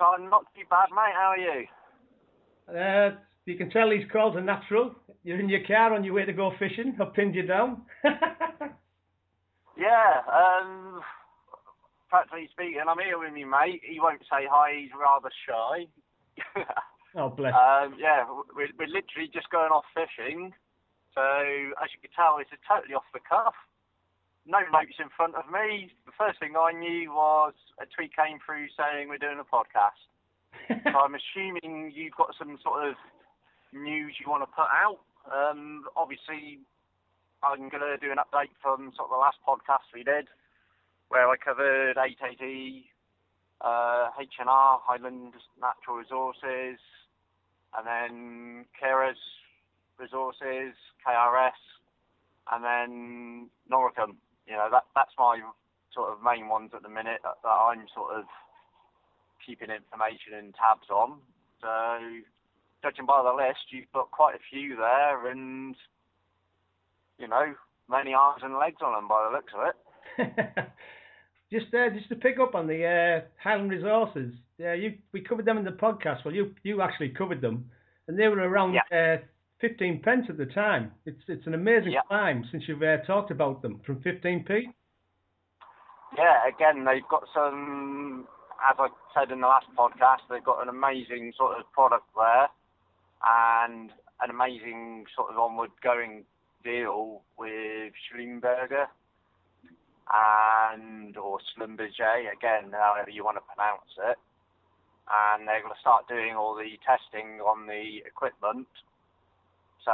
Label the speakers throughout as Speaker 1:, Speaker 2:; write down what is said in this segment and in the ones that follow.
Speaker 1: I'm not too bad, mate. How are you?
Speaker 2: Uh, you can tell these calls are natural. You're in your car on your way to go fishing. I've pinned you down.
Speaker 1: yeah, um, practically speaking, I'm here with me mate. He won't say hi. He's rather shy.
Speaker 2: oh, bless.
Speaker 1: Um, yeah, we're, we're literally just going off fishing. So, as you can tell, it's totally off the cuff. No notes in front of me. The first thing I knew was a tweet came through saying we're doing a podcast. so I'm assuming you've got some sort of news you want to put out. Um, obviously, I'm going to do an update from sort of the last podcast we did, where I covered 88E, uh, HNR, Highland Natural Resources, and then Keras Resources, KRS, and then Noricum. You know, that that's my sort of main ones at the minute that, that I'm sort of keeping information and tabs on. So judging by the list, you've got quite a few there, and you know, many arms and legs on them by the looks of it.
Speaker 2: just uh, just to pick up on the uh, Highland Resources, yeah, you we covered them in the podcast. Well, you you actually covered them, and they were around yeah. uh, 15 pence at the time. It's it's an amazing yeah. climb since you've uh, talked about them from 15p.
Speaker 1: Yeah, again, they've got some, as I said in the last podcast, they've got an amazing sort of product there and an amazing sort of onward going deal with Schlumberger and or Schlumberger, again, however you want to pronounce it. And they're going to start doing all the testing on the equipment. So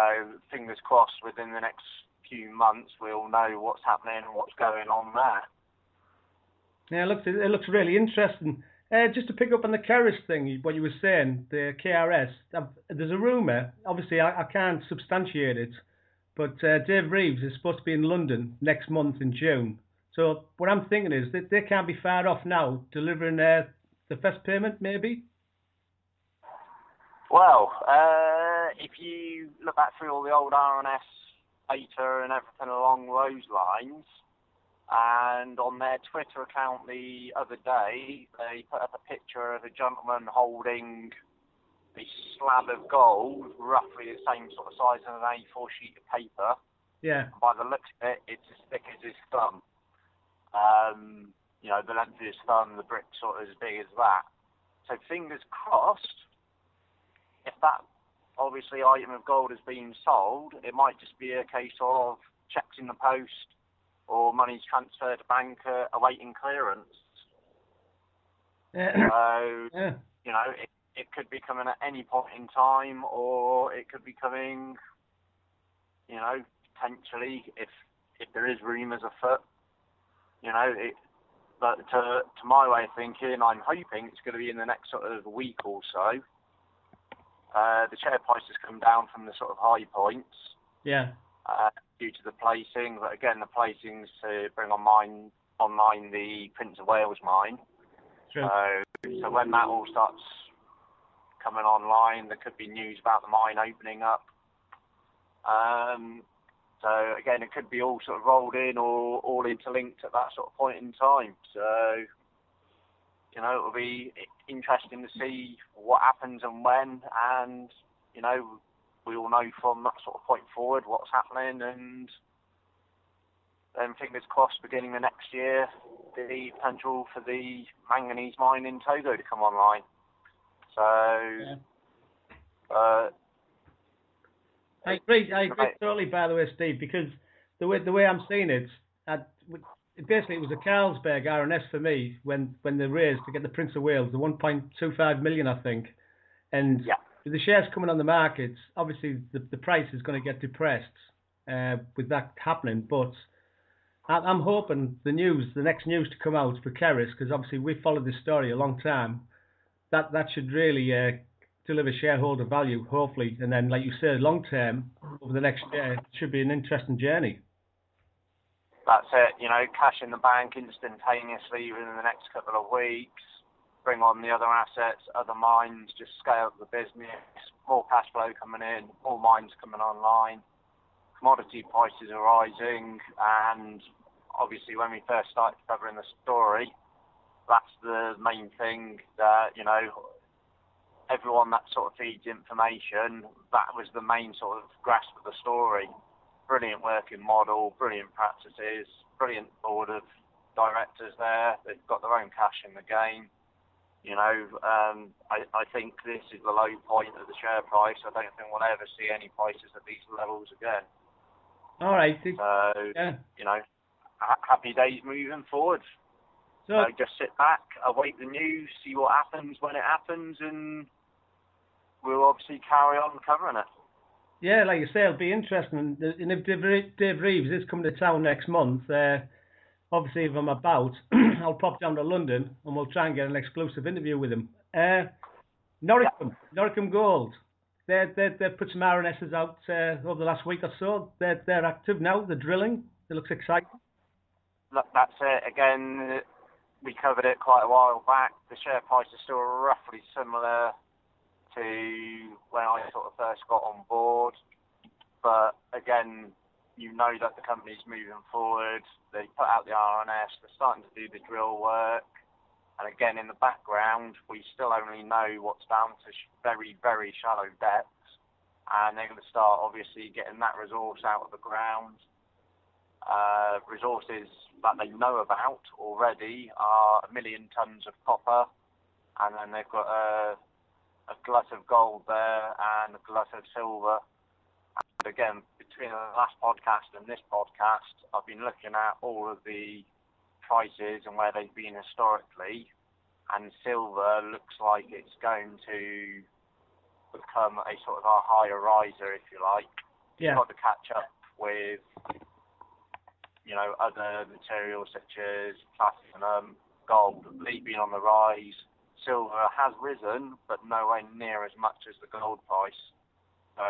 Speaker 1: fingers crossed within the next few months we'll know what's happening and what's going on there.
Speaker 2: Yeah, it looks it looks really interesting. Uh, just to pick up on the Keras thing, what you were saying, the KRS, I've, there's a rumour, obviously I, I, can't substantiate it, but uh, Dave Reeves is supposed to be in London next month in June. So what I'm thinking is that they can't be far off now, delivering uh, the first payment, maybe?
Speaker 1: Well, uh, if you look back through all the old RNS data and everything along those lines, and on their Twitter account the other day, they put up a picture of a gentleman holding a slab of gold, roughly the same sort of size as an A4 sheet of paper.
Speaker 2: Yeah.
Speaker 1: By the looks of it, it's as thick as his thumb. Um, you know, the length of his thumb, the brick sort of as big as that. So fingers crossed, obviously item of gold has been sold, it might just be a case of checks in the post or money's transferred to bank uh, awaiting clearance.
Speaker 2: Yeah.
Speaker 1: So,
Speaker 2: yeah.
Speaker 1: you know, it, it could be coming at any point in time, or it could be coming, you know, potentially if if there is rumours afoot. You know, it, but to to my way of thinking, I'm hoping it's going to be in the next sort of week or so. Uh, the share price has come down from the sort of high points.
Speaker 2: Yeah.
Speaker 1: Uh, due to the placing, but again, the placings to bring on mine, online the Prince of Wales mine.
Speaker 2: True.
Speaker 1: So, so when that all starts coming online, there could be news about the mine opening up. Um, so again, it could be all sort of rolled in or all interlinked at that sort of point in time. So, you know, it'll be interesting to see what happens and when, and you know, we all know from that sort of point forward what's happening, and then fingers crossed, beginning of next year, the potential for the manganese mine in Togo to come online. So, yeah. uh,
Speaker 2: I agree. I agree totally. By the way, Steve, because the way the way I'm seeing it, I, basically it was a Carlsberg RNS for me when when they raised to get the Prince of Wales, the 1.25 million, I think, and
Speaker 1: yeah
Speaker 2: with the shares coming on the markets, obviously the, the price is going to get depressed uh, with that happening. But I, am hoping the news, the next news to come out for Keras, because obviously we followed this story a long time, that that should really uh, deliver shareholder value, hopefully. And then, like you said, long term, over the next year, it should be an interesting journey.
Speaker 1: That's it, you know, cash in the bank instantaneously within the next couple of weeks bring on the other assets, other mines, just scale up the business, more cash flow coming in, more mines coming online, commodity prices are rising, and obviously when we first started covering the story, that's the main thing that you know everyone that sort of feeds information. That was the main sort of grasp of the story. Brilliant working model, brilliant practices, brilliant board of directors there. They've got their own cash in the game. You know, um, I, I think this is the low point of the share price. I don't think we'll ever see any prices at these levels again.
Speaker 2: All right.
Speaker 1: So,
Speaker 2: yeah.
Speaker 1: you know, ha- happy days moving forward.
Speaker 2: So,
Speaker 1: So just sit back, await the news, see what happens when it happens, and we'll obviously carry on covering it.
Speaker 2: Yeah, like you say, it'll be interesting. And if Dave Reeves is coming to town next month, uh, obviously if I'm about, I'll pop down to London and we'll try and get an exclusive interview with him. Uh, Noricum, Noricum Gold. They they they've put some RNSs out uh, over the last week or so. They're they're active now. They're drilling. It looks exciting.
Speaker 1: Look, that's it. Again, we covered it quite a while back. The share price is still roughly similar to when I sort of first got on board. But again, you know that the company's moving forward. They put out the RNS. They're starting to do the drill work. And again, in the background, we still only know what's down to very, very shallow depths. And they're going to start, obviously, getting that resource out of the ground. Uh, resources that they know about already are a million tons of copper, and then they've got a, a glut of gold there and a glut of silver. And again, between the last podcast and this podcast, I've been looking at all of the prices and where they've been historically, and silver looks like it's going to become a sort of a higher riser, if you like.
Speaker 2: Yeah.
Speaker 1: Got to catch up with, you know, other materials such as platinum, gold. They've been on the rise. Silver has risen, but nowhere near as much as the gold price. So,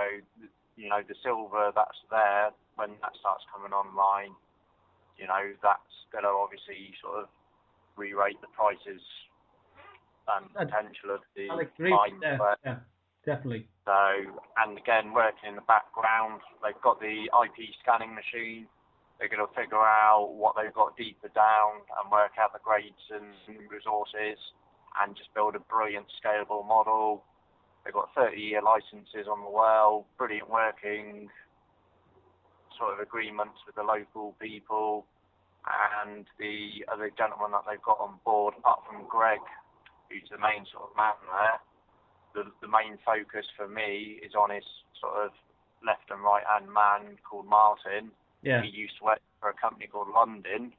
Speaker 1: you know, the silver that's there when that starts coming online, you know, that's going to obviously sort of re-rate the prices and potential of the mine. but-
Speaker 2: Yeah, definitely.
Speaker 1: so, and again, working in the background, they've got the IP scanning machine. They're going to figure out what they've got deeper down and work out the grades and resources and just build a brilliant scalable model. They've got 30 year licenses on the well, brilliant working sort of agreements with the local people and the other gentleman that they've got on board, apart from Greg, who's the main sort of man there the, the main focus for me is on his sort of left and right hand man called Martin.
Speaker 2: Yeah.
Speaker 1: He used to work for a company called London,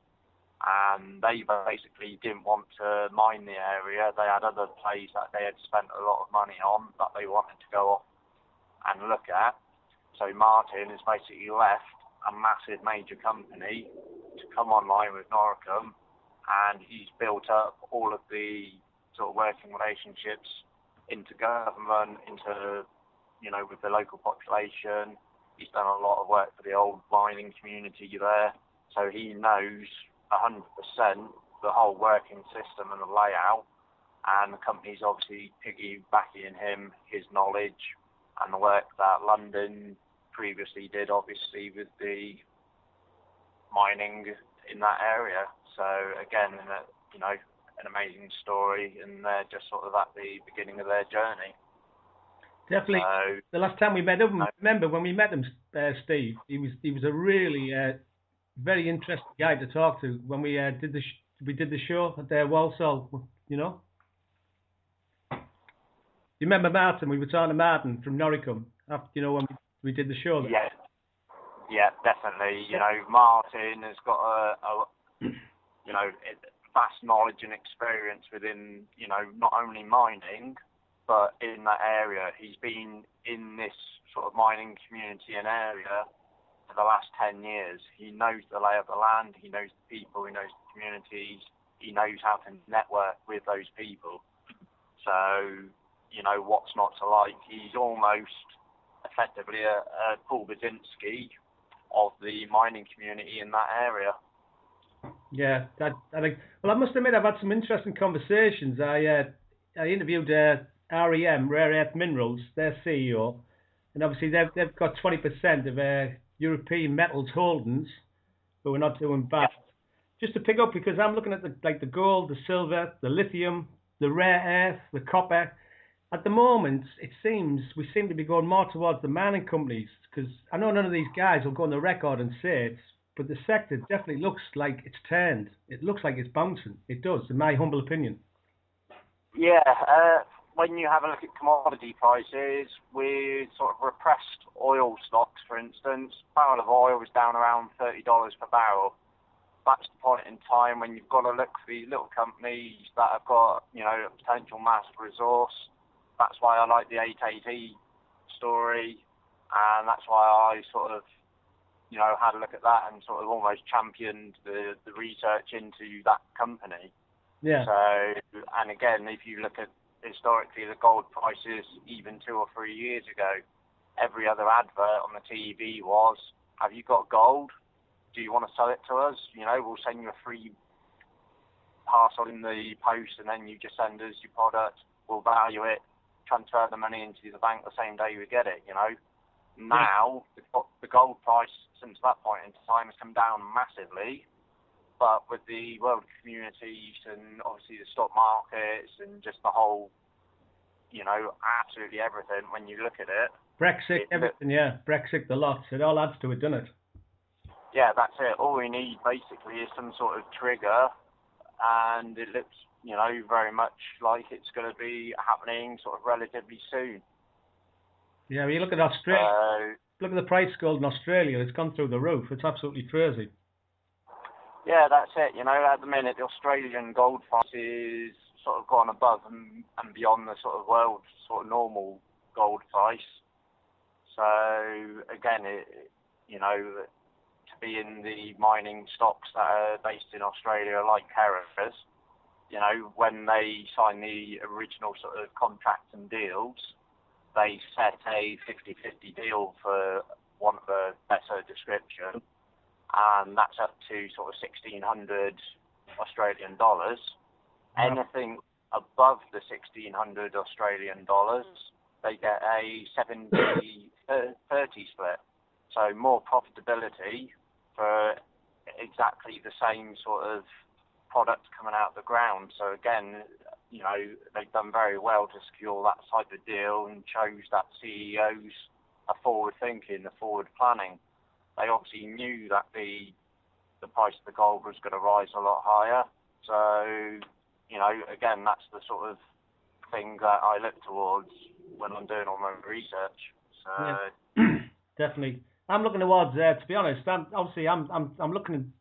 Speaker 1: and they basically didn't want to mine the area. They had other plays that they had spent a lot of money on that they wanted to go off and look at. So Martin has basically left a massive major company to come online with Noricum, and he's built up all of the sort of working relationships into government, into you know with the local population. He's done a lot of work for the old mining community there, so he knows 100% the whole working system and the layout. And the company's obviously piggybacking him his knowledge and the work that London previously did, obviously with the mining in that area. So again, you know, an amazing story, and they're just sort of at the beginning of their journey.
Speaker 2: Definitely.
Speaker 1: So
Speaker 2: the last time we met
Speaker 1: I-
Speaker 2: remember when we met him, uh, Steve? He was he was a really uh, very interesting guy to talk to when we uh, did the sh- we did the show at uh, Walsall. You know. You remember Martin? We were talking to Martin from Noricum after you know when we, did the show. there.
Speaker 1: yeah, yeah, definitely. You know, Martin has got a, a you know vast knowledge and experience within you know not only mining but in that area. He's been in this sort of mining community and area the last 10 years. He knows the lay of the land, he knows the people, he knows the communities, he knows how to network with those people. So, you know, what's not to like? He's almost effectively a, a Paul Basinski of the mining community in that area.
Speaker 2: Yeah, I think. Well, I must admit, I've had some interesting conversations. I uh, I interviewed uh, REM, Rare Earth Minerals, their CEO, and obviously they've they've got 20% of uh, European metals holdings, but we're not doing bad. just to pick up because I'm looking at the like the gold, the silver, the lithium, the rare earth, the copper. At the moment, it seems we seem to be going more towards the mining companies because I know none of these guys will go on the record and say it, but the sector definitely looks like it's turned. It looks like it's bouncing. It does, in my humble opinion.
Speaker 1: Yeah, uh, when you have a look at commodity prices with sort of repressed oil stocks, for instance, barrel of oil was down around $30 per barrel. That's the point in time when you've got to look for these little companies that have got, you know, a potential mass resource. That's why I like the 88E story, and that's why I sort of you know, had a look at that and sort of almost championed the, the research into that company.
Speaker 2: Yeah.
Speaker 1: So, and again, if you look at historically the gold prices even two or three years ago, every other advert on the TV was, have you got gold? Do you want to sell it to us? You know, we'll send you a free parcel in the post and then you just send us your product. We'll value it, transfer the money into the bank the same day we get it, you know. Now, the, the gold price since that point in time has come down massively, but with the world communities and obviously the stock markets and just the whole, you know, absolutely everything, when you look at it.
Speaker 2: Brexit, it, everything, yeah. Brexit, the lot. It all adds to it, doesn't it?
Speaker 1: Yeah, that's it. All we need basically is some sort of trigger, and it looks, you know, very much like it's going to be happening sort of relatively soon.
Speaker 2: Yeah, you look at Australia. Uh, look at the price gold in Australia. It's gone through the roof. It's absolutely crazy.
Speaker 1: Yeah, that's it. You know, at the minute, the Australian gold price is sort of gone above and, and beyond the sort of world sort of normal gold price. So again, it, you know, to be in the mining stocks that are based in Australia, like Keras, you know, when they sign the original sort of contracts and deals, they set a 50-50 deal for want of a better description, and that's up to sort of 1600 Australian dollars. Anything above the 1600 Australian dollars, they get a 70 30 split. So more profitability for exactly the same sort of product coming out of the ground. So again, you know, they've done very well to secure that type of deal and shows that CEOs are forward thinking, the forward planning. They obviously knew that the the price of the gold was going to rise a lot higher. So, you know, again, that's the sort of thing that I look towards when I'm doing all my research. So
Speaker 2: yeah. definitely, I'm looking towards there. Uh, to be honest, I'm, obviously I'm I'm I'm looking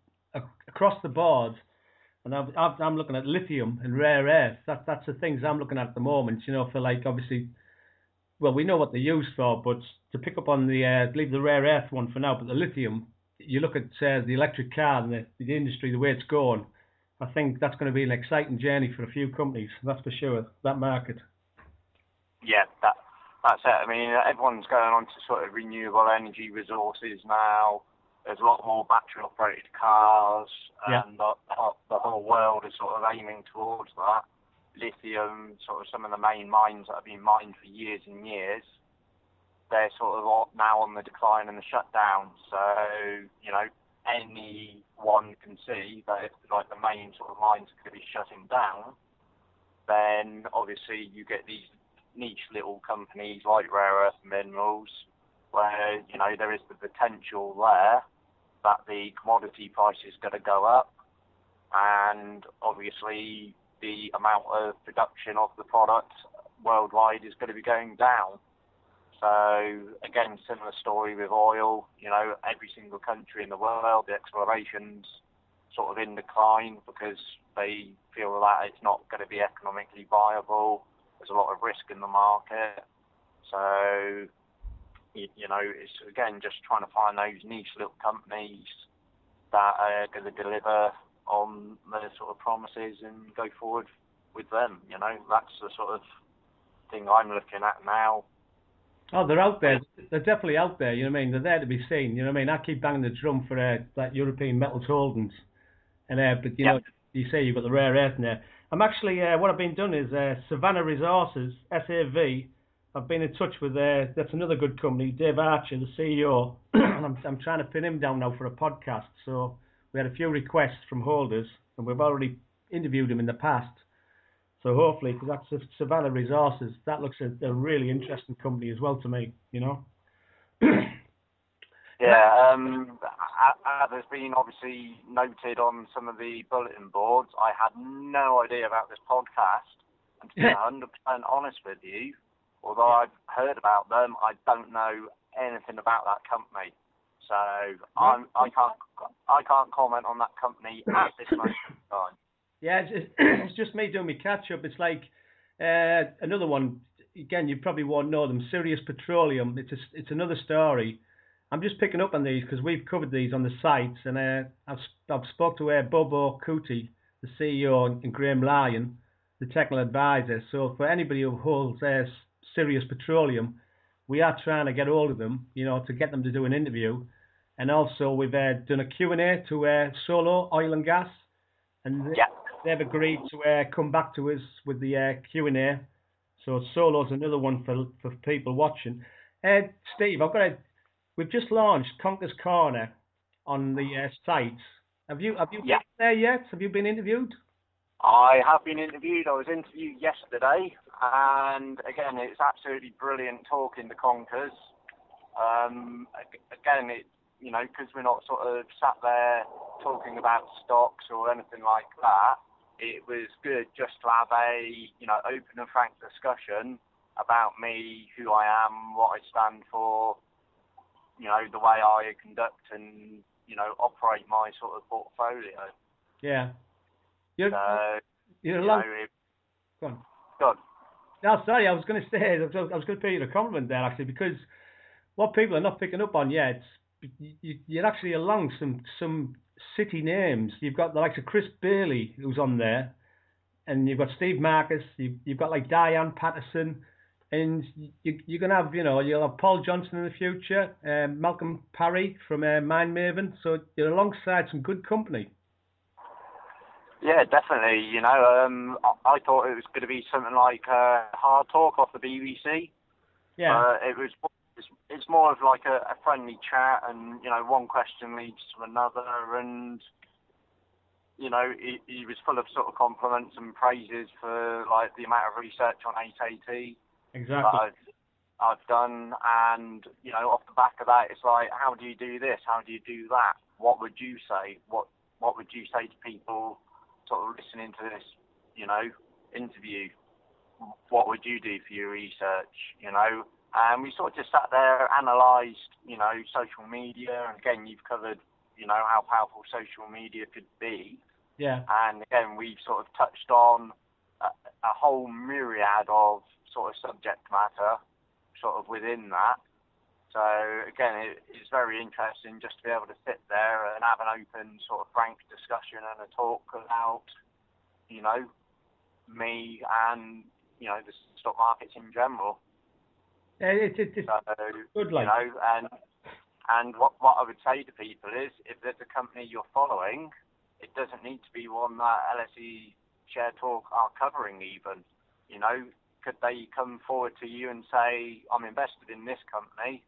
Speaker 2: across the board and I'm, I'm looking at lithium and rare earth. That, that's the things I'm looking at at the moment, you know, for like obviously, well, we know what they're used for, but to pick up on the, uh, leave the rare earth one for now, but the lithium, you look at uh, the electric car and the, the industry, the way it's going, I think that's going to be an exciting journey for a few companies, that's for sure, that market.
Speaker 1: Yeah, that, that's it. I mean, everyone's going on to sort of renewable energy resources now there's a lot more battery operated cars, yeah. and the, the whole world is sort of aiming towards that. Lithium, sort of some of the main mines that have been mined for years and years, they're sort of now on the decline and the shutdown. So, you know, anyone can see that if like the main sort of mines are going to be shutting down, then obviously you get these niche little companies like Rare Earth Minerals, where you know there is the potential there that the commodity price is going to go up, and obviously the amount of production of the product worldwide is going to be going down. So again, similar story with oil. You know, every single country in the world, the exploration's sort of in decline because they feel that it's not going to be economically viable. There's a lot of risk in the market. So you, know, it's again just trying to find those niche little companies that are going to deliver on their sort of promises and go forward with them. You know, that's the sort of thing I'm looking at now.
Speaker 2: Oh, they're out there. They're definitely out there. You know what I mean? They're there to be seen. You know what I mean? I keep banging the drum for uh, that European Metals Holdings, and uh, but you yep. know, you say you've got the rare earth in there. I'm actually uh, what I've been doing is uh, Savannah Resources SAV I've been in touch with uh, that's another good company, Dave Archer, the CEO, and I'm I'm trying to pin him down now for a podcast. So we had a few requests from holders, and we've already interviewed them in the past. So hopefully, because that's Savannah Resources, that looks a, a really interesting company as well to me. You know.
Speaker 1: Yeah, um, as has been obviously noted on some of the bulletin boards, I had no idea about this podcast. And to be 100% honest with you, although I've heard about them, I don't know anything about that company. So I'm, I can't I can't comment on that company at this moment in time.
Speaker 2: Yeah, it's just, it's just me doing my catch up. It's like uh, another one. Again, you probably won't know them. Sirius Petroleum. It's a, it's another story I'm just picking up on these because we've covered these on the sites, and uh, I've I've spoke to uh, Bobo Kuti, the CEO, and Graham Lyon, the technical advisor. So for anybody who holds uh, Sirius Petroleum, we are trying to get hold of them, you know, to get them to do an interview, and also we've uh, done a Q&A to uh, Solo Oil and Gas, and
Speaker 1: yeah.
Speaker 2: they've agreed to uh, come back to us with the uh, Q&A. So Solo's another one for for people watching. Uh, Steve, I've got a We've just launched Conker's Corner on the uh, site. Have you have you
Speaker 1: yeah.
Speaker 2: been there yet? Have you been interviewed?
Speaker 1: I have been interviewed. I was interviewed yesterday, and again, it's absolutely brilliant talking to Conkers. Um, again, it you know because we're not sort of sat there talking about stocks or anything like that. It was good just to have a you know open and frank discussion about me, who I am, what I stand for, you know, the way I conduct and, you know, operate my sort of portfolio.
Speaker 2: Yeah. You're,
Speaker 1: so,
Speaker 2: you're
Speaker 1: you know, it,
Speaker 2: Go on.
Speaker 1: Go on.
Speaker 2: No, sorry, I was going to say, I was, I was going to pay you a compliment there, actually, because what people are not picking up on yet, you're actually along some some city names. You've got the likes of Chris Bailey, who's on there, and you've got Steve Marcus, you've, you've got like Diane Patterson, and you, you're going to have, you know, you'll have Paul Johnson in the future, um, Malcolm Parry from uh, Mind Maven. So you're alongside some good company.
Speaker 1: Yeah, definitely. You know, um, I, I thought it was going to be something like uh, Hard Talk off the BBC.
Speaker 2: Yeah.
Speaker 1: Uh, it was. It's, it's more of like a, a friendly chat, and you know, one question leads to another, and you know, he, he was full of sort of compliments and praises for like the amount of research on 88E
Speaker 2: exactly.
Speaker 1: that I've, I've done. And, you know, off the back of that, it's like, how do you do this? How do you do that? What would you say? What What would you say to people sort of listening to this, you know, interview? What would you do for your research? You know, and we sort of just sat there, analysed, you know, social media. And again, you've covered, you know, how powerful social media could be.
Speaker 2: Yeah.
Speaker 1: And again, we've sort of touched on a, a whole myriad of sort of subject matter sort of within that. So again, it, it's very interesting just to be able to sit there and have an open sort of frank discussion and a talk about, you know, me and you know the stock markets in general.
Speaker 2: Yeah, it, it, it's so, good, like.
Speaker 1: You know, and and what what I would say to people is, if there's a company you're following, it doesn't need to be one that LSE Share Talk are covering even. You know, could they come forward to you and say, I'm invested in this company,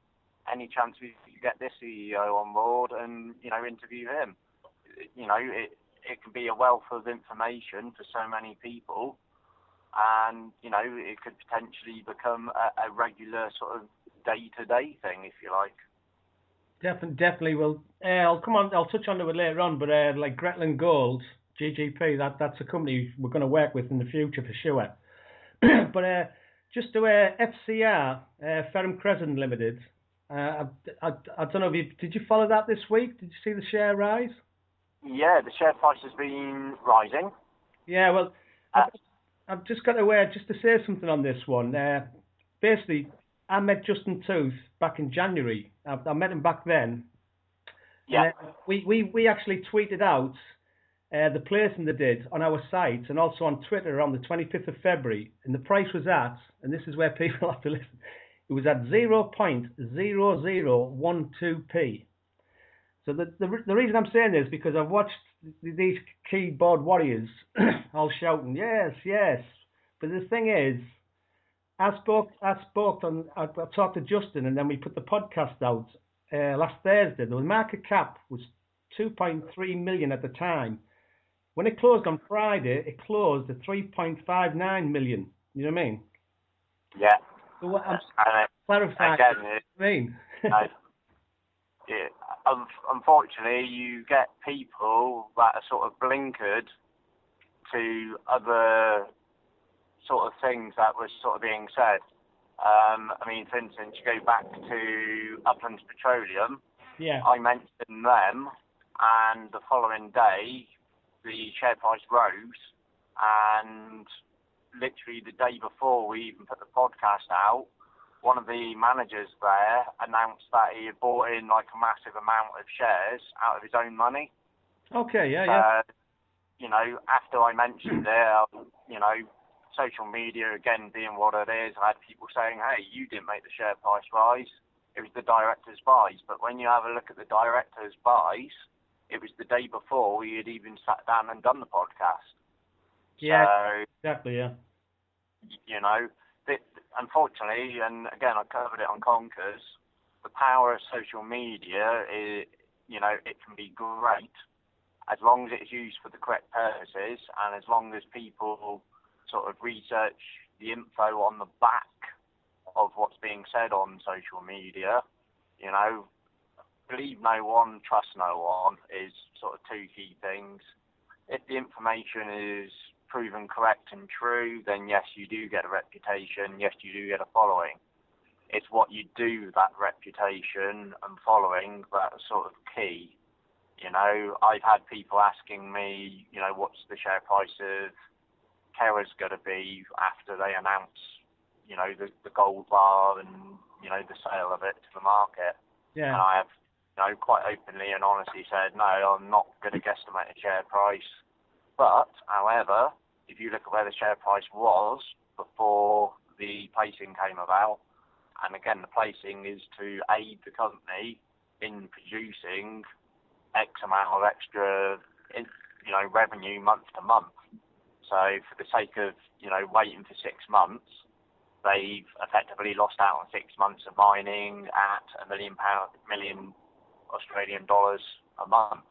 Speaker 1: any chance we could get this CEO on board and, you know, interview him? You know, it, it can be a wealth of information for so many people and, you know, it could potentially become a, a regular sort of day-to-day thing, if you like.
Speaker 2: Definitely, definitely. Well, uh, I'll come on. I'll touch on it later on. But uh, like Greatland Gold, GGP, that that's a company we're going to work with in the future for sure. but uh, just to uh, FCR, uh, Ferrum Crescent Limited. Uh, I, I, I, don't know if you did you follow that this week? Did you see the share rise?
Speaker 1: Yeah, the share price has been rising.
Speaker 2: Yeah, well, uh, I've, just got to uh, just to say something on this one. Uh, basically, I met Justin Tooth back in January. I, I met him back then.
Speaker 1: Yeah.
Speaker 2: Uh, we, we we actually tweeted out uh, the placing they did on our site and also on Twitter on the 25th of February, and the price was at, and this is where people have to listen, it was at 0.0012p. So the, the, the reason I'm saying this is because I've watched these keyboard warriors all shouting, yes, yes. But the thing is, I spoke, I spoke on, I, I talked to Justin, and then we put the podcast out uh, last Thursday. The market cap was 2.3 million at the time. When it closed on Friday, it closed at 3.59 million. You know what I mean?
Speaker 1: Yeah.
Speaker 2: So what I'm
Speaker 1: it,
Speaker 2: clarifying.
Speaker 1: it,
Speaker 2: what I mean.
Speaker 1: unfortunately, you get people that are sort of blinkered to other sort of things that was sort of being said. Um, I mean, for instance, you go back to Uplands Petroleum.
Speaker 2: yeah.
Speaker 1: I mentioned them, and the following day, the share price rose, and literally the day before we even put the podcast out, one of the managers there announced that he had bought in like a massive amount of shares out of his own money.
Speaker 2: Okay. Yeah. Yeah.
Speaker 1: Uh, you know, after I mentioned it, um, you know, social media again being what it is, I had people saying, "Hey, you didn't make the share price rise. It was the directors' buys." But when you have a look at the directors' buys, it was the day before we had even sat down and done the podcast.
Speaker 2: yeah.
Speaker 1: So
Speaker 2: Exactly. Yeah.
Speaker 1: you know, th unfortunately, and again, I covered it on Conkers, the power of social media is, you know, it can be great as long as it's used for the correct purposes and as long as people sort of research the info on the back of what's being said on social media, you know, believe no one, trust no one is sort of two key things. If the information is proven correct and true, then yes, you do get a reputation. Yes, you do get a following. It's what you do with that reputation and following that's sort of key. You know, I've had people asking me, you know, what's the share price of Keras' going to be after they announce, you know, the, the gold bar and, you know, the sale of it to the market.
Speaker 2: Yeah.
Speaker 1: And I have, you know, quite openly and honestly said, no, I'm not going to guesstimate a share price. But, however, if you look at where the share price was before the placing came about, and again, the placing is to aid the company in producing X amount of extra, in, you know, revenue month to month. So, for the sake of, you know, waiting for six months, they've effectively lost out on six months of mining at a million pound, million Australian dollars a month.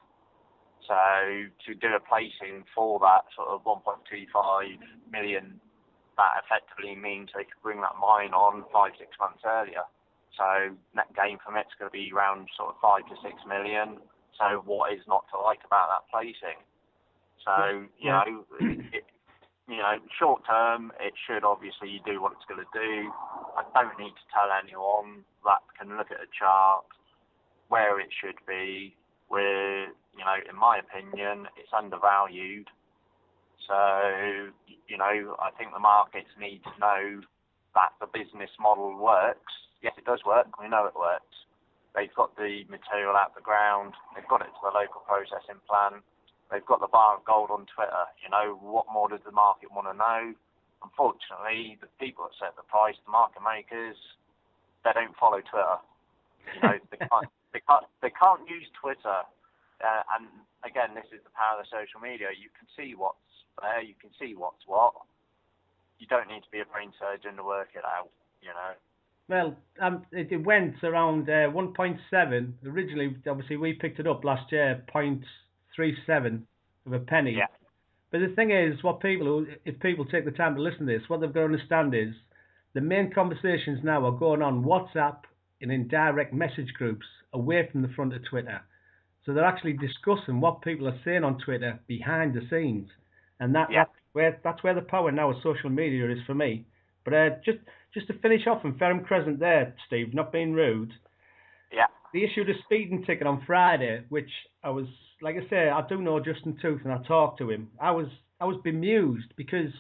Speaker 1: So to do a placing for that sort of 1.25 million, that effectively means they could bring that mine on five, six months earlier. So net gain from it's going to be around sort of five to six million. So what is not to like about that placing? So you know, it, you know, short term, it should obviously do what it's going to do. I don't need to tell anyone that can look at a chart where it should be. Where you know, in my opinion, it's undervalued. So you know, I think the markets need to know that the business model works. Yes, it does work. We know it works. They've got the material out the ground. They've got it to the local processing plant. They've got the bar of gold on Twitter. You know, what more does the market want to know? Unfortunately, the people that set the price, the market makers, they don't follow Twitter. You know, they can't, they can't, they can't use Twitter. Uh, and again, this is the power of social media. You can see what's there. You can see what's what. You don't need to be a brain surgeon to work it out. You know.
Speaker 2: Well, um, it, it went around uh, 1.7. Originally, obviously, we picked it up last year, 0.37 of a penny.
Speaker 1: Yeah.
Speaker 2: But the thing is, what people, if people take the time to listen to this, what they've got to understand is the main conversations now are going on WhatsApp and in direct message groups away from the front of Twitter. So they're actually discussing what people are saying on Twitter behind the scenes, and that,
Speaker 1: Yeah.
Speaker 2: that's where that's where the power now of social media is for me. But uh, just just to finish off on Ferrum Crescent there, Steve, not being rude,
Speaker 1: Yeah.
Speaker 2: they issued a speeding ticket on Friday, which I was, like I say, I do know Justin Tooth and I talked to him. I was, I was bemused because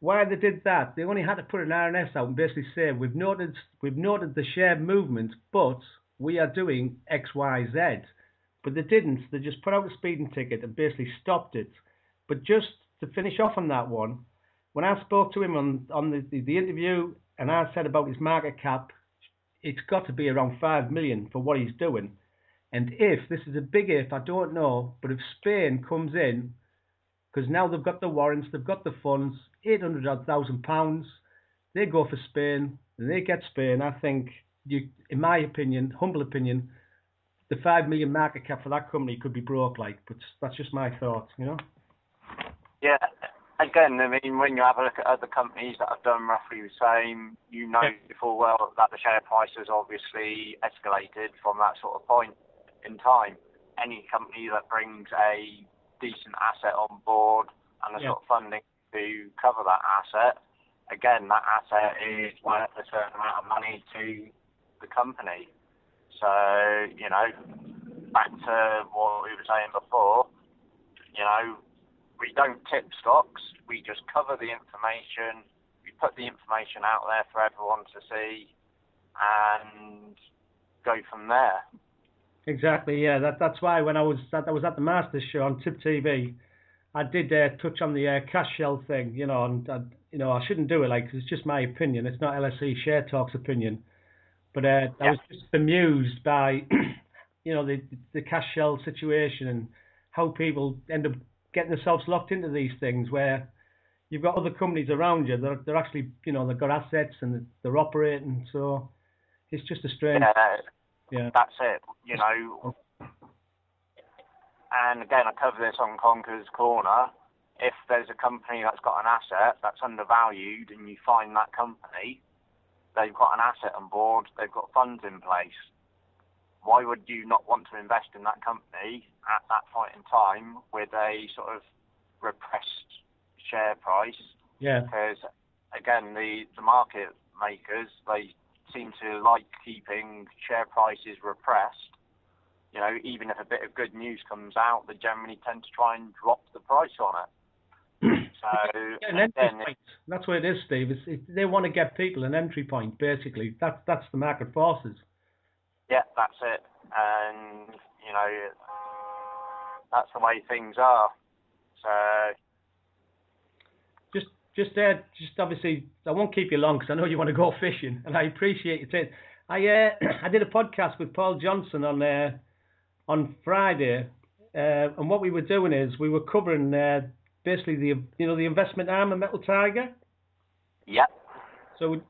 Speaker 2: why they did that, they only had to put an RNS out and basically say we've noted, we've noted the share movement, but we are doing X, Y, Z. But they didn't. They just put out a speeding ticket and basically stopped it. But just to finish off on that one, when I spoke to him on on the, the, the interview and I said about his market cap it's got to be around five million for what he's doing. And if this is a big if, I don't know, but if Spain comes in, because now they've got the warrants, they've got the funds, eight hundred odd thousand pounds, they go for Spain, and they get Spain. I think you, in my opinion, humble opinion, the five million market cap for that company could be broke. Like, but that's just my thought, you know.
Speaker 1: Yeah. Again, I mean, when you have a look at other companies that have done roughly the same, you know
Speaker 2: Yeah.
Speaker 1: full well that the share price has obviously escalated from that sort of point in time. Any company that brings a decent asset on board and the
Speaker 2: Yeah.
Speaker 1: sort of funding to cover that asset, again, that asset is worth a certain amount of money to the company. So, you know, back to what we were saying before, you know, we don't tip stocks, we just cover the information, we put the information out there for everyone to see, and go from there.
Speaker 2: Exactly. Yeah. That that's why when I was that I was at the Masters show on Tip TV, I did uh, touch on the uh, cash shell thing. You know, and uh, you know I shouldn't do it like it's just my opinion. It's not LSE Share Talk's opinion. But uh, I
Speaker 1: Yeah.
Speaker 2: was just amused by, you know, the the cash shell situation and how people end up getting themselves locked into these things where you've got other companies around you that are, they're actually, you know, they've got assets and they're operating. So it's just a strange.
Speaker 1: Yeah,
Speaker 2: Yeah.
Speaker 1: that's it. You know, and again, I cover this on Conker's Corner. If there's a company that's got an asset that's undervalued, and you find that company, they've got an asset on board, they've got funds in place. Why would you not want to invest in that company at that point in time with a sort of repressed share price?
Speaker 2: Yeah.
Speaker 1: because again the the market makers they seem to like keeping share prices repressed you know even if a bit of good news comes out they generally tend to try and drop the price on it so
Speaker 2: an entry point. That's what it is, Steve. It's, it, they want to get people an entry point, basically. That's that's the market forces.
Speaker 1: yeah that's it and you know that's the way things are so
Speaker 2: Just just uh, just obviously, I won't keep you long because I know you want to go fishing, and I appreciate it. I uh, I did a podcast with Paul Johnson on uh, on Friday, uh, and what we were doing is we were covering uh, basically the you know the investment arm of Metal Tiger.
Speaker 1: yeah
Speaker 2: So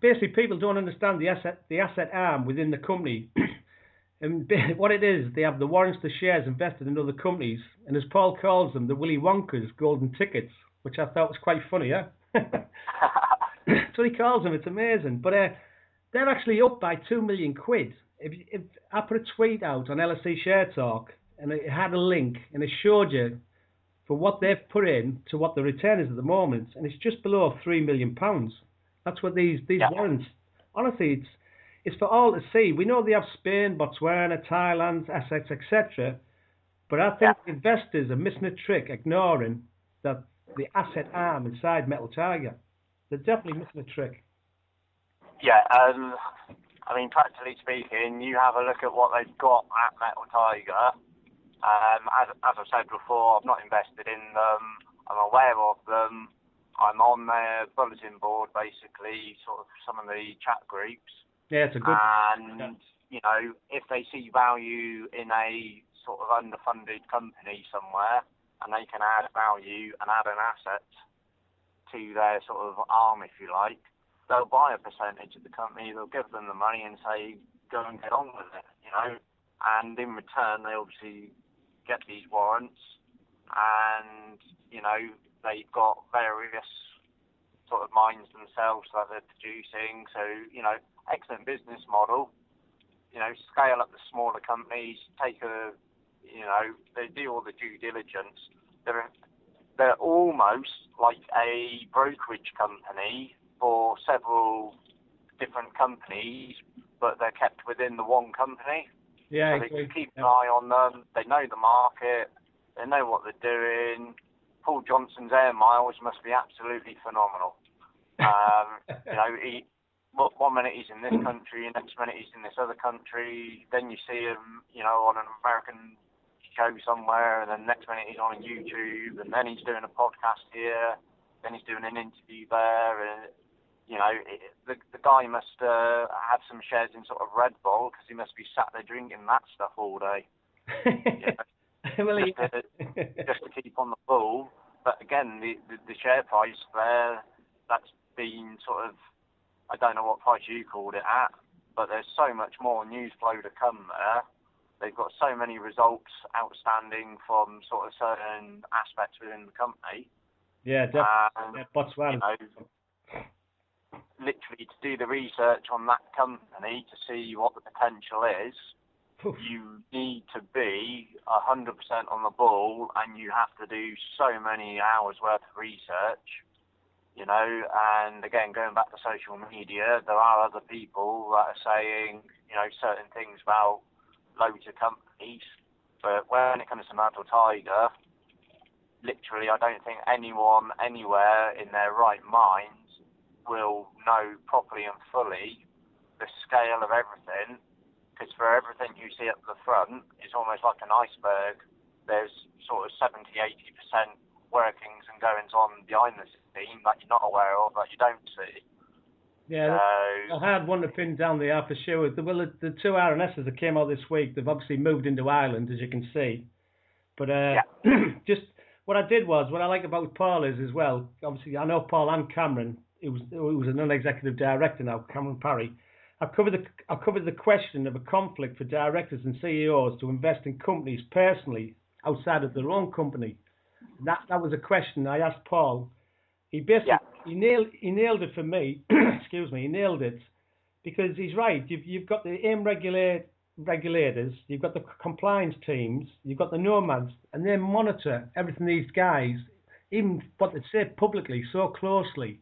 Speaker 2: basically, people don't understand the asset the asset arm within the company. and what it is, they have the warrants, the shares invested in other companies, and as Paul calls them, the Willy Wonka's golden tickets, which I thought was quite funny. Yeah, that's what he calls them. It's amazing. But uh, they're actually up by two million quid. If, if I put a tweet out on LSE Share Talk and it had a link and it showed you for what they've put in to what the return is at the moment, and it's just below three million pounds. That's what these these
Speaker 1: Yeah.
Speaker 2: warrants. Honestly, it's it's for all to see. We know they have Spain, Botswana, Thailand, assets, etc. But I think investors are missing a trick, ignoring that the asset arm inside Metal Tiger. They're definitely missing a trick.
Speaker 1: Yeah, um, I mean, practically speaking, you have a look at what they've got at Metal Tiger. Um, as, as I've said before, I've not invested in them. I'm aware of them. I'm on their bulletin board, basically, sort of some of the chat groups.
Speaker 2: Yeah, it's a good.
Speaker 1: And, you know, if they see value in a sort of underfunded company somewhere and they can add value and add an asset to their sort of arm, if you like, they'll buy a percentage of the company, they'll give them the money and say, go and get on with it, you know. And in return, they obviously get these warrants and, you know, they've got various sort of mines themselves that they're producing. So, you know, excellent business model. You know, scale up the smaller companies, take a, you know, they do all the due diligence. They're they're almost like a brokerage company for several different companies, but they're kept within the one company.
Speaker 2: Yeah,
Speaker 1: so they can keep an eye on them. They know the market. They know what they're doing. Paul Johnson's air miles must be absolutely phenomenal. Um, you know, he one one minute he's in this country, and next minute he's in this other country. Then you see him, you know, on an American show somewhere, and then next minute he's on YouTube, and then he's doing a podcast here. Then he's doing an interview there, and you know, it, the the guy must uh, have some shares in sort of Red Bull because he must be sat there drinking that stuff all day
Speaker 2: well,
Speaker 1: just, to, just to keep on the ball. But again, the, the the share price there, that's been sort of, I don't know what price you called it at, but there's so much more news flow to come there. they've got so many results outstanding from sort of certain aspects within the company.
Speaker 2: Yeah, definitely.
Speaker 1: And,
Speaker 2: yeah, Botswana.
Speaker 1: you know, literally to do the research on that company to see what the potential is, you need to be 100% on the ball and you have to do so many hours worth of research, you know, and again, going back to social media, there are other people that are saying, you know, certain things about loads of companies, but when it comes to Metal Tiger, literally, I don't think anyone anywhere in their right minds will know properly and fully the scale of everything. Because for everything you see at the front, it's almost like an iceberg. There's sort of 70, 80% workings and goings on behind the scene that you're not aware of, that you don't see.
Speaker 2: Yeah,
Speaker 1: So,
Speaker 2: I had one to pin down the for sure. The, well, the, the two RNSs that came out this week, they've obviously moved into Ireland, as you can see. But uh, just what I did was, what I like about Paul is as well, obviously, I know Paul and Cameron, it was, it was a non-executive director now, Cameron Parry. I covered the I covered the question of a conflict for directors and CEOs to invest in companies personally outside of their own company. That that was a question I asked Paul. He basically
Speaker 1: Yeah.
Speaker 2: he nailed he nailed it for me. excuse me, he nailed it because he's right. You've you've got the AIM regulate regulators, you've got the compliance teams, you've got the nomads, and they monitor everything these guys, even what they say publicly, so closely.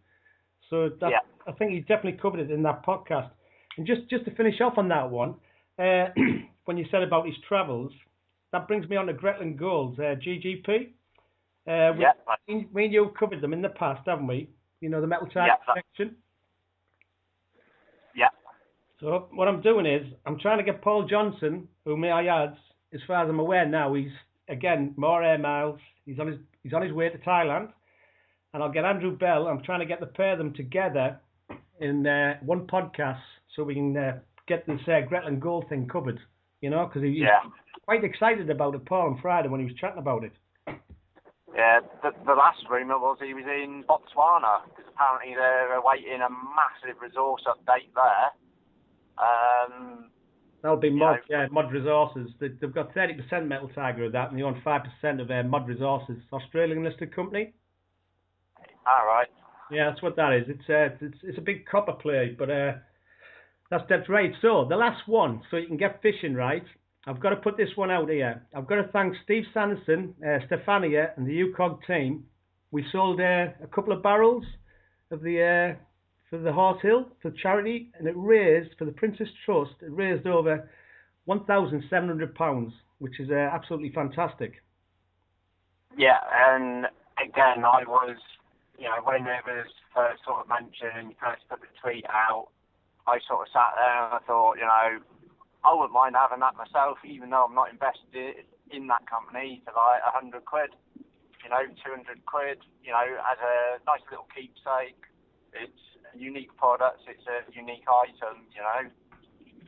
Speaker 2: So that,
Speaker 1: Yeah.
Speaker 2: I think he definitely covered it in that podcast. And just just to finish off on that one, uh, when you said about his travels, that brings me on to Greatland Gold's, uh, GGP. Uh, we,
Speaker 1: yeah,
Speaker 2: me me and you covered them in the past, haven't we? You know the metal type
Speaker 1: Yeah,
Speaker 2: section.
Speaker 1: yeah,
Speaker 2: So what I'm doing is I'm trying to get Paul Johnson, who may I add, as far as I'm aware now, he's again more air miles. He's on his he's on his way to Thailand, and I'll get Andrew Bell. I'm trying to get the pair of them together in uh, one podcast so we can uh, get this uh, Greatland Gold thing covered. You know, because he's
Speaker 1: yeah.
Speaker 2: quite excited about it, Paul, on Friday when he was chatting about it.
Speaker 1: Yeah, the, the last rumour was he was in Botswana because apparently they're awaiting a massive resource update there. Um,
Speaker 2: That'll be MOD,
Speaker 1: know-
Speaker 2: yeah, mod resources. They, they've got 30% Metal Tiger of that, and they own 5% of uh, MOD resources. Australian listed company.
Speaker 1: All right.
Speaker 2: Yeah, that's what that is. It's uh, it's, it's a big copper play, but uh, that's that's right. So the last one, so you can get fishing right. I've got to put this one out here. I've got to thank Steve Sanderson, uh, Stefania, and the UKOG team. We sold uh, a couple of barrels of the uh, for the Horse Hill for charity, and it raised for the Prince's Trust. It raised over one thousand seven hundred pounds, which is uh, absolutely fantastic.
Speaker 1: Yeah, and again, I was, you know, when it was first sort of mentioned and you first put the tweet out, I sort of sat there and I thought, you know, I wouldn't mind having that myself, even though I'm not invested in that company to like a hundred quid, you know, two hundred quid, you know, as a nice little keepsake. It's a unique product, it's a unique item, you know.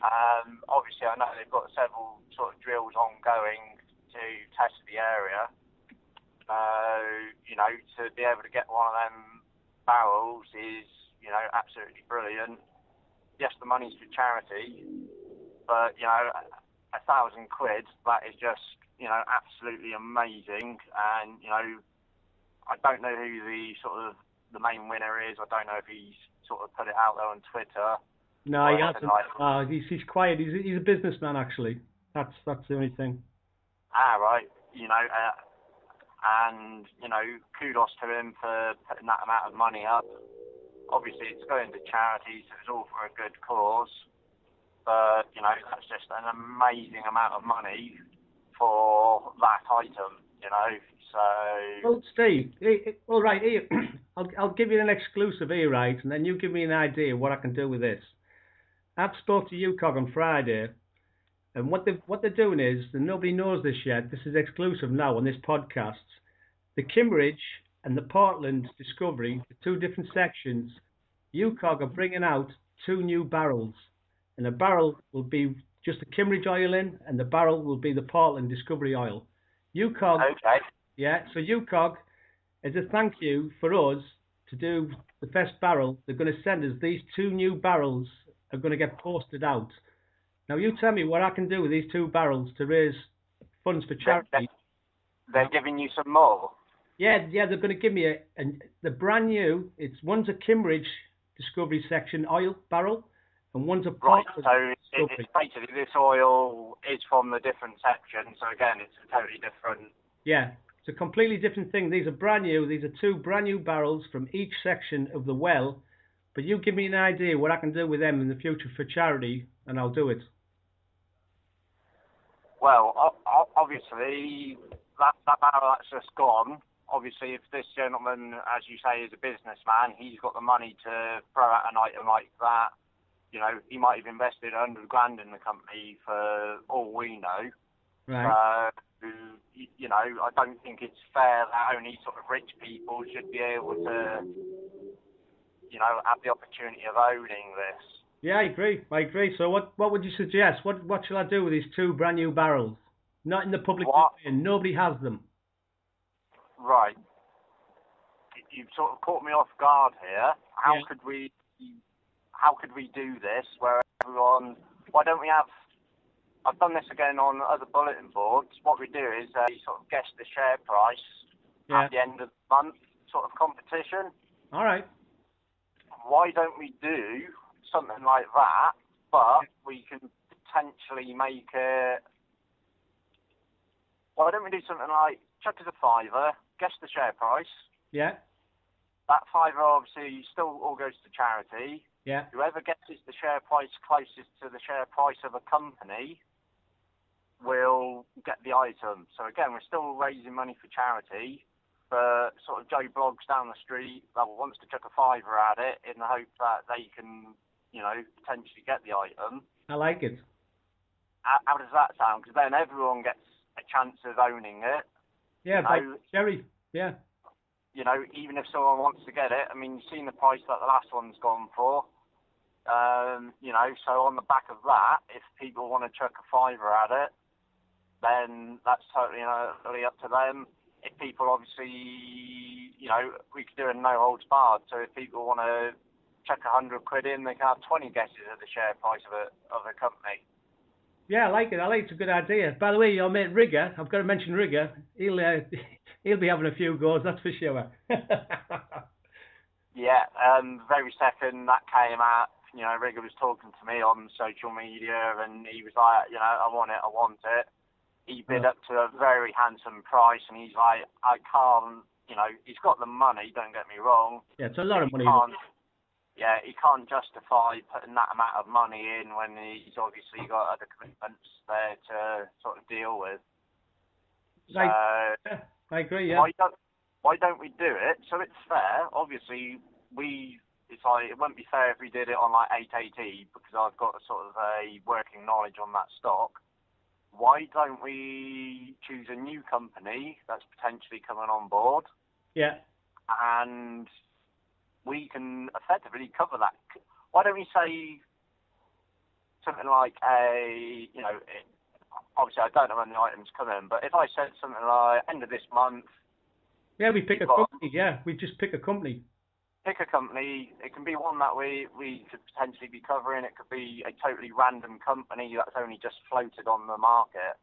Speaker 1: Um, obviously, I know they've got several sort of drills ongoing to test the area. So, you know, to be able to get one of them barrels is, you know, absolutely brilliant. Yes, the money's for charity, but, you know, a thousand quid, that is just, you know, absolutely amazing. And, you know, I don't know who the sort of the main winner is. I don't know if he's sort of put it out there on Twitter.
Speaker 2: No, he hasn't.
Speaker 1: like-
Speaker 2: Uh, he's he's quiet. He's a, he's a businessman actually. That's that's the only thing.
Speaker 1: Ah, right. You know, uh, and you know, kudos to him for putting that amount of money up. Obviously, it's going to charities, so it's all for a good cause. But you know, that's just an amazing amount of money for that item. You know, so
Speaker 2: Well, Steve, eh, eh, all right, here, I'll I'll give you an exclusive here, right, and then you give me an idea of what I can do with this. I've spoke to UKOG on Friday, and what they what they're doing is, and nobody knows this yet. This is exclusive now on this podcast. The Kimmeridge and the Portland Discovery, the two different sections. UKOG are bringing out two new barrels, and a barrel will be just the Kimmeridge oil in, and the barrel will be the Portland Discovery oil. UKOG
Speaker 1: okay,
Speaker 2: yeah, so UKOG, as a thank you for us to do the first barrel, they're going to send us these two new barrels are going to get posted out. Now you tell me what I can do with these two barrels to raise funds for charity.
Speaker 1: They're giving you some more.
Speaker 2: Yeah, yeah, they're going to give me a, a the brand new. It's one's a Kimmeridge Discovery Section oil barrel, and one's a
Speaker 1: Right, so it, it's basically this oil is from the different section, so again, it's a totally different.
Speaker 2: Yeah, it's a completely different thing. These are brand new. These are two brand new barrels from each section of the well. But you give me an idea what I can do with them in the future for charity, and I'll do it.
Speaker 1: Well, obviously, that, that barrel that's just gone. Obviously, if this gentleman, as you say, is a businessman, he's got the money to throw out an item like that. You know, he might have invested a hundred grand in the company for all we know.
Speaker 2: Right.
Speaker 1: Uh, you know, I don't think it's fair that only sort of rich people should be able to, you know, have the opportunity of owning this.
Speaker 2: Yeah, I agree. I agree. So what what would you suggest? What what shall I do with these two brand new barrels? Not in the public
Speaker 1: What?
Speaker 2: domain. Nobody has them.
Speaker 1: Right. You've sort of caught me off guard here. How
Speaker 2: Yeah.
Speaker 1: could we, how could we do this where everyone? Why don't we have? I've done this again on other bulletin boards. What we do is uh, sort of guess the share price
Speaker 2: Yeah.
Speaker 1: at the end of the month, sort of competition.
Speaker 2: All right.
Speaker 1: why don't we do something like that, but we can potentially make it. Why don't we do something like chuck us a fiver, guess the share price.
Speaker 2: Yeah.
Speaker 1: That fiver obviously still all goes to charity.
Speaker 2: Yeah.
Speaker 1: Whoever guesses the share price closest to the share price of a company will get the item. So again, we're still raising money for charity. For sort of Joe Blogs down the street that wants to chuck a fiver at it in the hope that they can, you know, potentially get the item.
Speaker 2: I like it.
Speaker 1: How, how does that sound? Because then everyone gets a chance of owning it.
Speaker 2: Yeah.
Speaker 1: No.
Speaker 2: By Jerry. Yeah.
Speaker 1: you know, even if someone wants to get it, I mean, you've seen the price that the last one's gone for. Um, you know, so on the back of that, if people want to chuck a fiver at it, then that's totally uh, totally up to them. If people obviously, you know, we could do a no holds barred. So if people want to chuck a hundred quid in, they can have twenty guesses at the share price of a of a company.
Speaker 2: Yeah, I like it. I like it. It's a good idea. By the way, your mate Rigger, I've got to mention Rigger. He'll uh, he'll be having a few goes, that's for sure.
Speaker 1: Yeah, um, very second that came out, you know, Rigger was talking to me on social media and he was like, you know, I want it, I want it. He bid
Speaker 2: Yeah.
Speaker 1: up to a very handsome price and he's like, I can't, you know, he's got the money, don't get me wrong.
Speaker 2: yeah, it's a lot of money.
Speaker 1: can't, yeah, he can't justify putting that amount of money in when he's obviously got other commitments there to sort of deal with. So,
Speaker 2: yeah, I agree. Yeah.
Speaker 1: why don't why don't we do it so it's fair? Obviously, we it's like it wouldn't be fair if we did it on like 88E because I've got a sort of a working knowledge on that stock. Why don't we choose a new company that's potentially coming on board
Speaker 2: Yeah.
Speaker 1: and we can effectively cover that? Why don't we say something like a you know it, obviously I don't know when the items come in, but if I said something like end of this month
Speaker 2: Yeah, we pick a
Speaker 1: Well-
Speaker 2: company. Yeah, we just pick a company.
Speaker 1: pick a company. It can be one that we we could potentially be covering. It could be a totally random company that's only just floated on the market,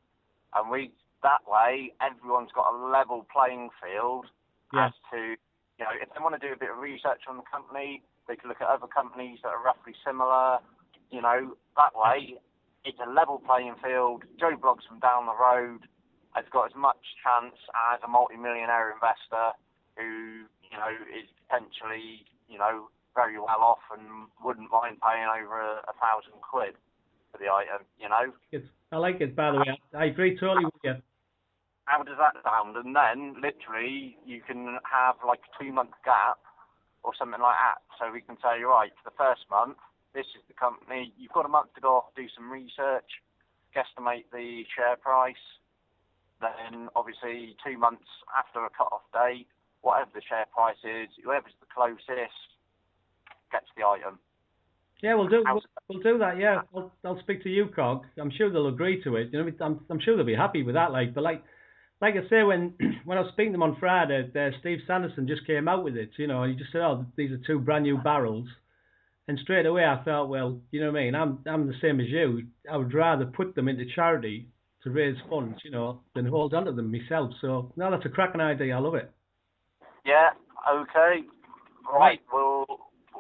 Speaker 1: and we that way everyone's got a level playing field
Speaker 2: Yeah.
Speaker 1: as to you know if they want to do a bit of research on the company, they can look at other companies that are roughly similar. You know that way it's a level playing field. Joe Blogs from down the road has got as much chance as a multi-millionaire investor who you know is potentially you know very well off and wouldn't mind paying over a, a thousand quid for the item. You know,
Speaker 2: It's, I like it, by the way. I, I agree totally with you.
Speaker 1: How does that sound? And then literally you can have like a two-month gap or something like that. So we can say, right, for the first month, this is the company. You've got a month to go off, do some research, guesstimate the share price. Then obviously two months after a cut-off date, whatever the share price is, whoever's the closest gets the item.
Speaker 2: Yeah, we'll do we'll, we'll do that. Yeah, I'll, I'll speak to UKOG. I'm sure they'll agree to it. You know, I'm I'm sure they'll be happy with that. Like, but like like I say, when when I was speaking to them on Friday, uh, Steve Sanderson just came out with it. You know, he just said, "Oh, these are two brand new barrels." And straight away I thought, well, you know what I mean? I'm I'm the same as you. I would rather put them into charity to raise funds, you know, than hold on to them myself. So now that's a cracking idea. I love it.
Speaker 1: Yeah. Okay. Right. We'll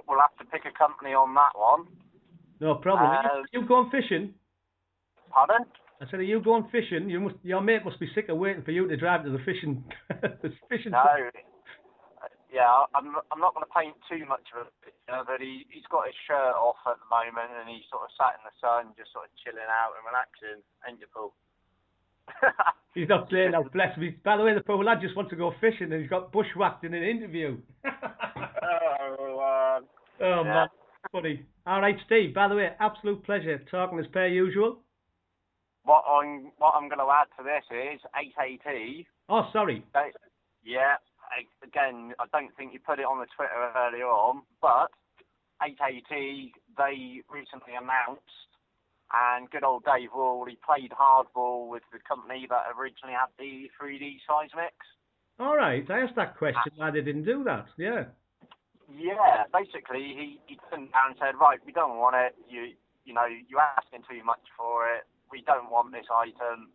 Speaker 1: we'll have to pick a company on that one.
Speaker 2: No problem. Are
Speaker 1: Uh,
Speaker 2: you, you going fishing?
Speaker 1: Pardon?
Speaker 2: I said, are you going fishing? You must, your mate must be sick of waiting for you to drive to the fishing, the fishing.
Speaker 1: No. Yeah, I'm I'm not going to paint too much of it, you know, but he he's got his shirt off at the moment and he's sort of sat in the sun, just sort of chilling out and relaxing. Ain't you, Paul?
Speaker 2: He's not saying that, bless him. He's- By the way, the poor lad just wants to go fishing and he's got bushwhacked in an interview.
Speaker 1: oh, uh,
Speaker 2: oh,
Speaker 1: Yeah.
Speaker 2: man. Funny. All right, Steve, by the way, absolute pleasure talking as per usual.
Speaker 1: What I'm what I'm going to add to this is 8AT.
Speaker 2: Oh, sorry.
Speaker 1: They, yeah, again, I don't think you put it on the Twitter earlier on, but 88E they recently announced, and good old Dave Wall, he played hardball with the company that originally had the 3D seismics.
Speaker 2: All right, I asked that question why they didn't do that. Yeah.
Speaker 1: Yeah, basically he, he turned down and said, right, we don't want it. You you know, you're asking too much for it. We don't want this item,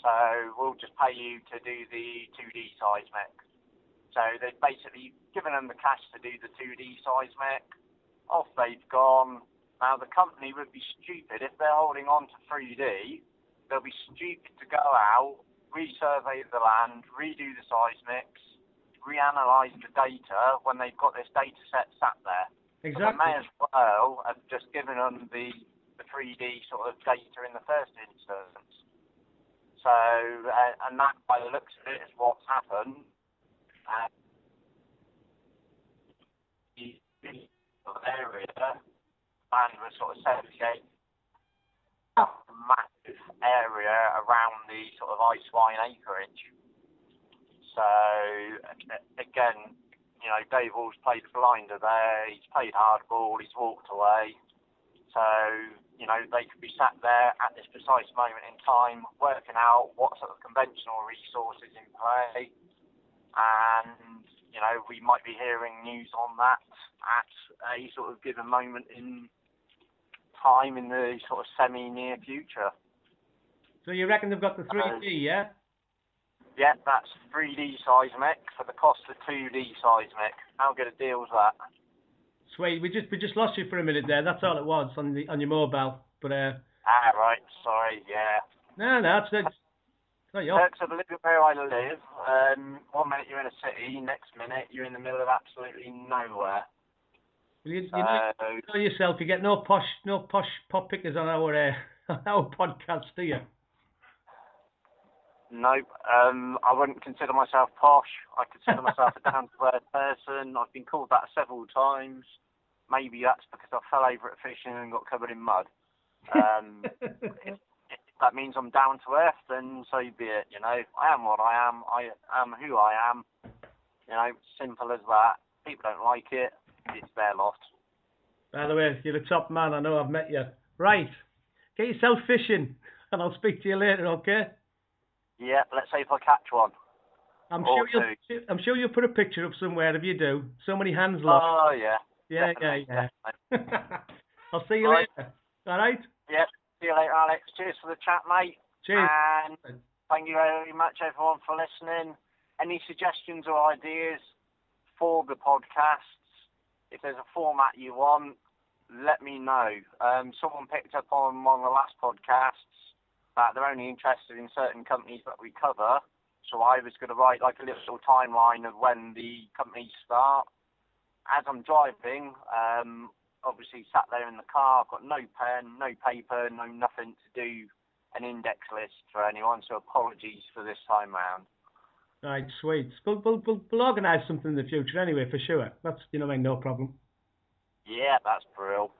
Speaker 1: so we'll just pay you to do the 2D seismic. So they've basically given them the cash to do the 2D seismic. Off they've gone. Now the company would be stupid if they're holding on to 3D. They'll be stupid to go out, resurvey the land, redo the seismics, reanalyze the data when they've got this data set sat there. So they
Speaker 2: Exactly.
Speaker 1: may as well have just given them the, the 3D sort of data in the first instance. So, uh, and that, by the looks of it, is what's happened. Uh, area and was sort of segregated a massive area around the sort of Icewine acreage. So again, you know, Dave Wall's played blinder there. He's played hardball. He's walked away. So you know, they could be sat there at this precise moment in time, working out what sort of conventional resources in play, and you know, we might be hearing news on that at a sort of given moment in time in the sort of semi near future.
Speaker 2: So you reckon they've got the 3D, yeah?
Speaker 1: Yeah, that's 3D seismic for the cost of 2D seismic. How good a deal is that?
Speaker 2: Sweet. We just we just lost you for a minute there. That's all it was on the on your mobile. But uh,
Speaker 1: Ah, right. Sorry. Yeah.
Speaker 2: no, no, it's, it's not your.
Speaker 1: Perks of living where I live. Um, one minute you're in a city, next minute you're in the middle of absolutely nowhere.
Speaker 2: You, you, know, you know yourself. You get no posh, no posh pop pickers on our uh, on our podcast, do you?
Speaker 1: Nope. Um, I wouldn't consider myself posh. I consider myself a down to earth person. I've been called that several times. Maybe that's because I fell over at fishing and got covered in mud. Um, if that means I'm down to earth, then so be it. You know, I am what I am. I am who I am. You know, simple as that. People don't like it. It's their loss.
Speaker 2: By the way, you're the top man. I know I've met you. Right. Get yourself fishing, and I'll speak to you later. Okay?
Speaker 1: Yeah. Let's say if I catch one.
Speaker 2: I'm
Speaker 1: Or
Speaker 2: sure you'll. I'm sure you'll put a picture up somewhere if you do. So many hands lost.
Speaker 1: Oh yeah.
Speaker 2: yeah, yeah,
Speaker 1: definitely,
Speaker 2: yeah. I'll see you
Speaker 1: Right.
Speaker 2: later. All right.
Speaker 1: Yeah. See you later, Alex. Cheers for the chat, mate.
Speaker 2: Cheers.
Speaker 1: And thank you very much, everyone, for listening. Any suggestions or ideas for the podcasts? If there's a format you want, let me know. Um, someone picked up on one of the last podcasts that they're only interested in certain companies that we cover. So I was going to write like a little timeline of when the companies start. As I'm driving, um, obviously sat there in the car, I've got no pen, no paper, no nothing to do an index list for anyone, so apologies for this time round.
Speaker 2: Right, sweet. We'll, we'll, we'll, we'll organise something in the future anyway, for sure. That's, you know, what I mean, no problem.
Speaker 1: Yeah, that's brilliant.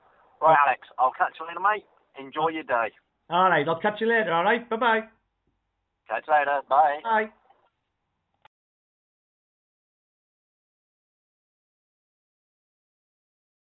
Speaker 1: Right, Alex, I'll catch you later, mate. Enjoy your day.
Speaker 2: All right, I'll catch you later. All right, bye-bye.
Speaker 1: Catch you later. Bye.
Speaker 2: Bye.